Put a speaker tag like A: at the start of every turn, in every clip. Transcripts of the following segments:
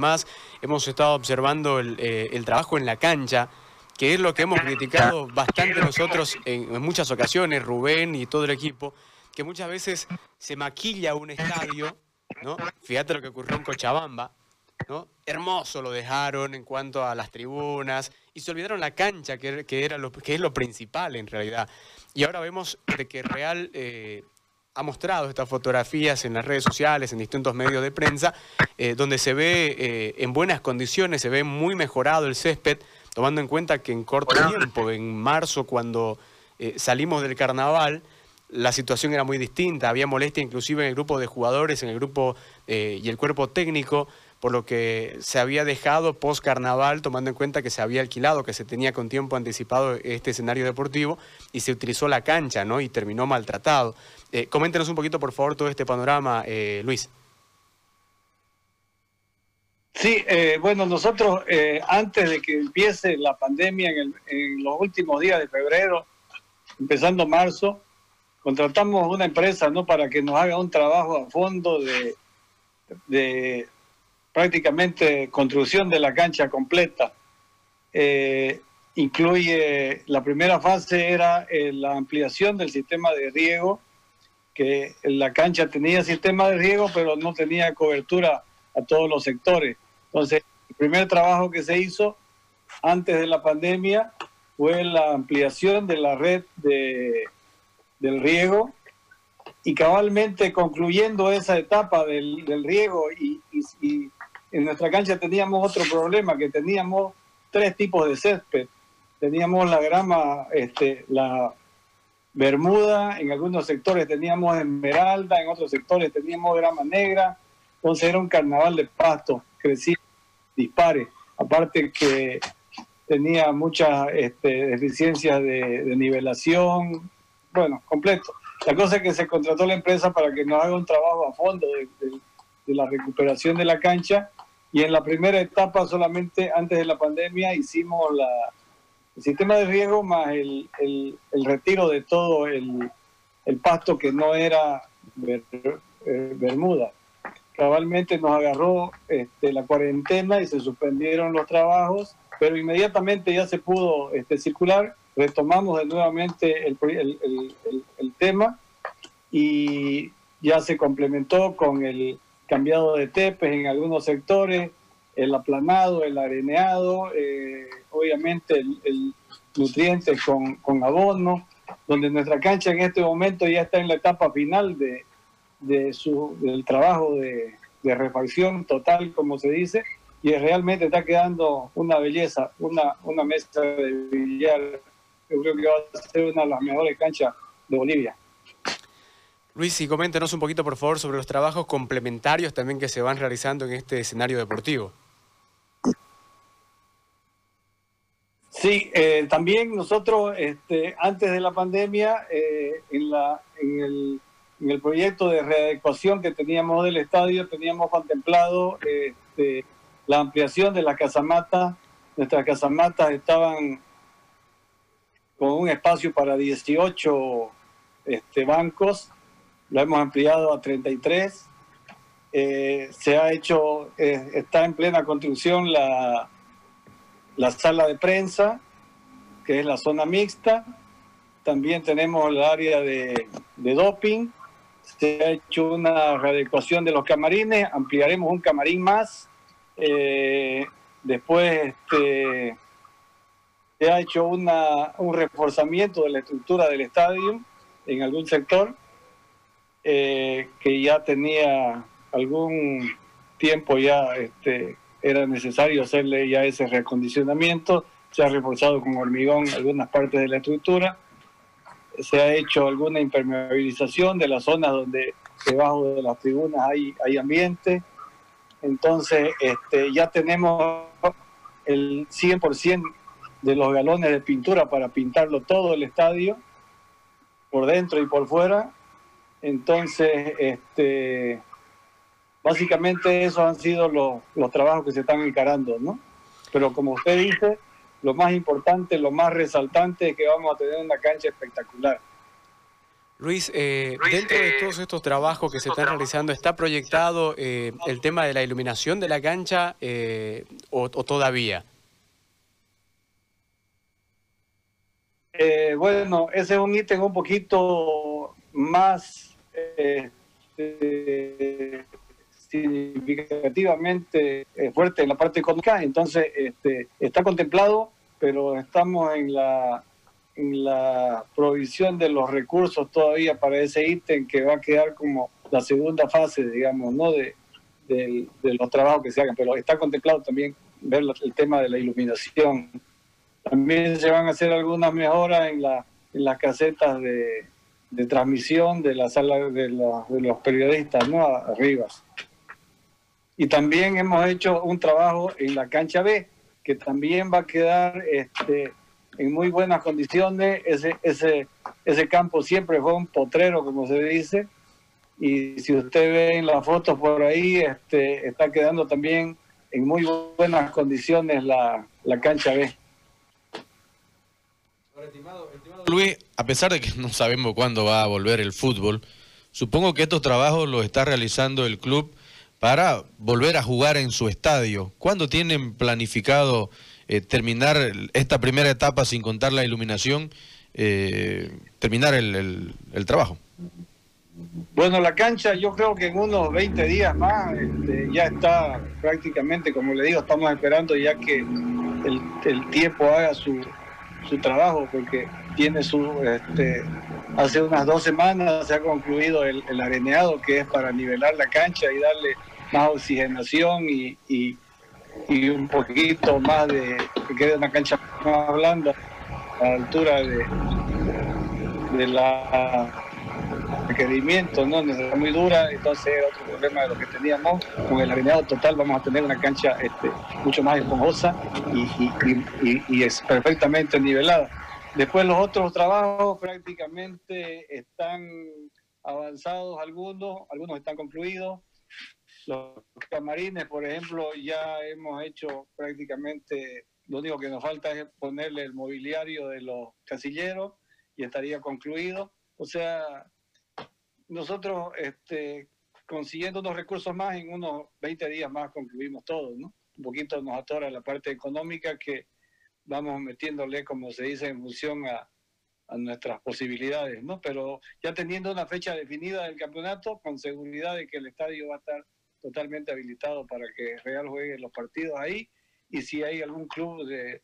A: Además, hemos estado observando eh, el, trabajo en la cancha, que es lo que hemos criticado bastante nosotros en, muchas ocasiones, Rubén y todo el equipo, que muchas veces se maquilla un estadio, ¿no? Fíjate lo que ocurrió en Cochabamba, ¿no? Hermoso lo dejaron en cuanto a las tribunas y se olvidaron la cancha, que, era lo, que es lo principal en realidad. Y ahora vemos de que Real eh, ha mostrado estas fotografías en las redes sociales, en distintos medios de prensa, eh, donde se ve eh, en buenas condiciones, se ve muy mejorado el césped, tomando en cuenta que en corto tiempo, en marzo, cuando eh, salimos del carnaval, la situación era muy distinta, había molestia inclusive en el grupo de jugadores, en el grupo y el cuerpo técnico, por lo que se había dejado post carnaval, tomando en cuenta que se había alquilado, que se tenía con tiempo anticipado este escenario deportivo y se utilizó la cancha, ¿no? Y terminó maltratado. Eh, coméntenos un poquito, por favor, todo este panorama, eh, Luis.
B: Sí, eh, bueno, nosotros eh, antes de que empiece la pandemia en, en, los últimos días de febrero, empezando marzo, contratamos una empresa no para que nos haga un trabajo a fondo de, de prácticamente construcción de la cancha completa. incluye la primera fase era la ampliación del sistema de riego que la cancha tenía sistema de riego, pero no tenía cobertura a todos los sectores. Entonces, el primer trabajo que se hizo antes de la pandemia fue la ampliación de la red de, del riego y cabalmente concluyendo esa etapa del, del riego y, en nuestra cancha teníamos otro problema, que teníamos tres tipos de césped. Teníamos la grama, este, la Bermuda, en algunos sectores teníamos esmeralda, en otros sectores teníamos grama negra, entonces era un carnaval de pasto, crecía, dispare, aparte que tenía muchas este, deficiencias de, nivelación, bueno, completo. La cosa es que se contrató la empresa para que nos haga un trabajo a fondo de, la recuperación de la cancha y en la primera etapa solamente antes de la pandemia hicimos el sistema de riego más el, el, retiro de todo el, el, pasto que no era eh, Bermuda. Cabalmente nos agarró este, la cuarentena y se suspendieron los trabajos, pero inmediatamente ya se pudo este, circular, retomamos de nuevamente el, el tema y ya se complementó con el cambiado de tepes en algunos sectores, el aplanado, el areneado, eh, obviamente el, nutriente con, con, abono, donde nuestra cancha en este momento ya está en la etapa final de, de su, del trabajo de, de refacción total, como se dice, y realmente está quedando una belleza, una, una mesa de billar. Yo creo que va a ser una de las mejores canchas de Bolivia.
A: Luis, y coméntenos un poquito, por favor, sobre los trabajos complementarios también que se van realizando en este escenario deportivo.
B: Sí, eh, también nosotros, este, antes de la pandemia, eh, en, la, en, el, en, el, proyecto de readecuación que teníamos del estadio, teníamos contemplado este, la ampliación de la casamata. Nuestras casamatas estaban con un espacio para 18 este, bancos lo hemos ampliado a 33. Eh, se ha hecho, eh, está en plena construcción la, la sala de prensa, que es la zona mixta. También tenemos el área de, doping. Se ha hecho una readecuación de los camarines, ampliaremos un camarín más. Eh, después este, se ha hecho un reforzamiento de la estructura del estadio en algún sector eh, que ya tenía algún tiempo ya este, era necesario hacerle ya ese reacondicionamiento, se ha reforzado con hormigón algunas partes de la estructura, se ha hecho alguna impermeabilización de las zonas donde debajo de las tribunas hay, hay ambiente, entonces este, ya tenemos el 100% de los galones de pintura para pintarlo todo el estadio, por dentro y por fuera, entonces, este, básicamente esos han sido los, los trabajos que se están encarando, ¿no? Pero como usted dice, lo más importante, lo más resaltante es que vamos a tener una cancha espectacular.
A: Luis, eh, dentro de todos estos trabajos que se están realizando, ¿está proyectado eh, el tema de la iluminación de la cancha eh, o, todavía?
B: Bueno, ese es un ítem un poquito más significativamente fuerte en la parte económica, entonces este, está contemplado, pero estamos en la en la provisión de los recursos todavía para ese ítem que va a quedar como la segunda fase, digamos, ¿no? De, de, los trabajos que se hagan, pero está contemplado también ver el tema de la iluminación. También se van a hacer algunas mejoras en, la, en las casetas de, transmisión de la sala de, de los periodistas, ¿no? Arriba. Y también hemos hecho un trabajo en la cancha B, que también va a quedar este, en muy buenas condiciones. Ese, ese, ese campo siempre fue un potrero, como se dice. Y si usted ve en las fotos por ahí, este, está quedando también en muy buenas condiciones la, la cancha B.
C: Luis, a pesar de que no sabemos cuándo va a volver el fútbol, supongo que estos trabajos los está realizando el club para volver a jugar en su estadio. ¿Cuándo tienen planificado eh, terminar esta primera etapa sin contar la iluminación, eh, terminar el, trabajo?
B: Bueno, la cancha yo creo que en unos 20 días más este, ya está prácticamente, como le digo, estamos esperando ya que el, tiempo haga su, su, trabajo, porque tiene su, este, hace unas dos semanas se ha concluido el, areneado que es para nivelar la cancha y darle más oxigenación y y un poquito más de que quede una cancha más blanda a la altura de, de la requerimiento, ¿no? Es muy dura, entonces otro problema de lo que teníamos. Con el alineado total vamos a tener una cancha este, mucho más esponjosa y, y, es perfectamente nivelada. Después los otros trabajos prácticamente están avanzados algunos, algunos están concluidos, los camarines, por ejemplo, ya hemos hecho prácticamente, lo único que nos falta es ponerle el mobiliario de los casilleros y estaría concluido. O sea, nosotros este, consiguiendo unos recursos más, en unos 20 días más concluimos todo, ¿no? Un poquito nos atora la parte económica que vamos metiéndole, como se dice, en función a, nuestras posibilidades, ¿no? Pero ya teniendo una fecha definida del campeonato, con seguridad de que el estadio va a estar totalmente habilitado para que Real juegue los partidos ahí y si hay algún club de,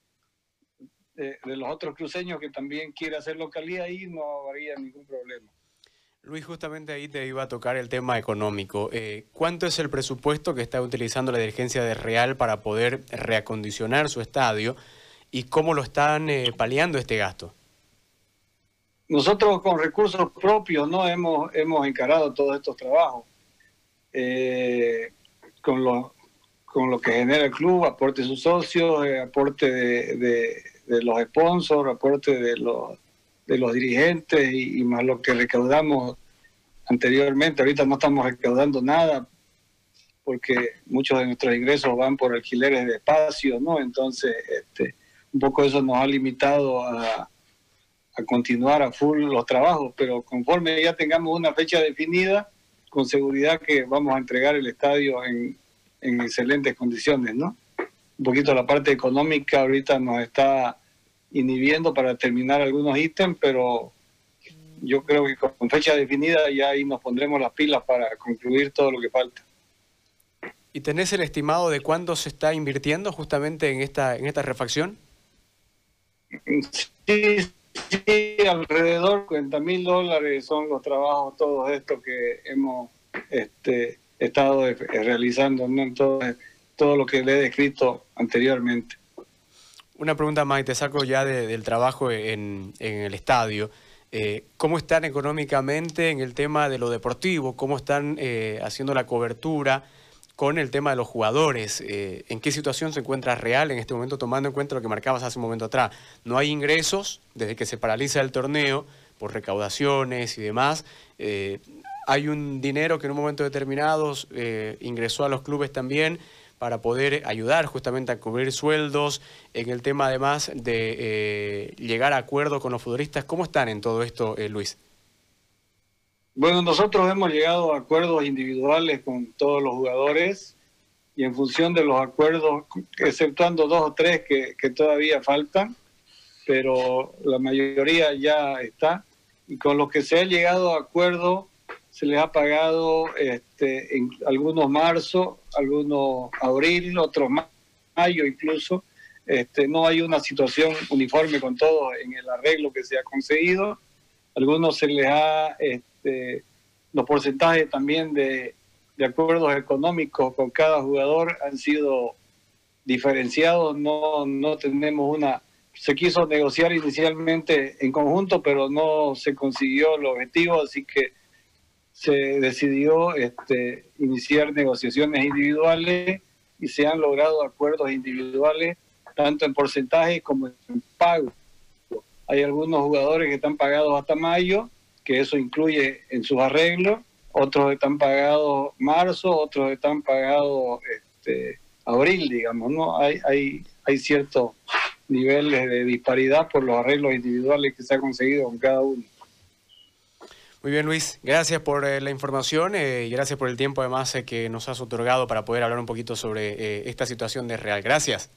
B: de, los otros cruceños que también quiera hacer localidad ahí, no habría ningún problema.
A: Luis, justamente ahí te iba a tocar el tema económico. Eh, ¿Cuánto es el presupuesto que está utilizando la dirigencia de Real para poder reacondicionar su estadio y cómo lo están eh, paliando este gasto?
B: Nosotros con recursos propios no hemos, hemos encarado todos estos trabajos eh, con, lo, con lo que genera el club, aporte de sus socios, aporte de, los sponsors, aporte de los, de los dirigentes y, más lo que recaudamos anteriormente. Ahorita no estamos recaudando nada porque muchos de nuestros ingresos van por alquileres de espacio, ¿no? Entonces, este, un poco eso nos ha limitado a, a continuar a full los trabajos, pero conforme ya tengamos una fecha definida, con seguridad que vamos a entregar el estadio en, excelentes condiciones, ¿no? Un poquito la parte económica ahorita nos está inhibiendo para terminar algunos ítems, pero yo creo que con fecha definida ya ahí nos pondremos las pilas para concluir todo lo que falta.
A: ¿Y tenés el estimado de cuándo se está invirtiendo justamente en esta, en esta refacción?
B: Sí, Sí, alrededor de 50 mil dólares son los trabajos, todos estos que hemos este, estado realizando, ¿no? todo, todo lo que le he descrito anteriormente.
A: Una pregunta más, te saco ya del trabajo en, el estadio. Eh, ¿Cómo están económicamente en el tema de lo deportivo? ¿Cómo están eh, haciendo la cobertura? con el tema de los jugadores. Eh, ¿En qué situación se encuentra Real en este momento, tomando en cuenta lo que marcabas hace un momento atrás? No hay ingresos desde que se paraliza el torneo por recaudaciones y demás. Eh, hay un dinero que en un momento determinado ingresó a los clubes también para poder ayudar justamente a cubrir sueldos, en el tema además de llegar a acuerdo con los futbolistas. ¿Cómo están en todo esto, Luis?
B: Bueno, nosotros hemos llegado a acuerdos individuales con todos los jugadores y en función de los acuerdos, exceptuando dos o tres que, que todavía faltan, pero la mayoría ya está, y con los que se ha llegado a acuerdo se les ha pagado este, en algunos marzo, algunos abril, otros mayo incluso. Este, no hay una situación uniforme con todo en el arreglo que se ha conseguido. Algunos se les ha, este, los porcentajes también de, de acuerdos económicos con cada jugador han sido diferenciados. No, no tenemos una se quiso negociar inicialmente en conjunto, pero no se consiguió el objetivo, así que se decidió este, iniciar negociaciones individuales y se han logrado acuerdos individuales, tanto en porcentaje como en pago. Hay algunos jugadores que están pagados hasta mayo, que eso incluye en sus arreglos, otros están pagados marzo, otros están pagados este, abril, digamos, ¿no? Hay, hay, hay ciertos niveles de disparidad por los arreglos individuales que se ha conseguido con cada uno.
A: Muy bien, Luis. Gracias por eh, la información eh, y gracias por el tiempo además eh, que nos has otorgado para poder hablar un poquito sobre esta situación de Real. Gracias.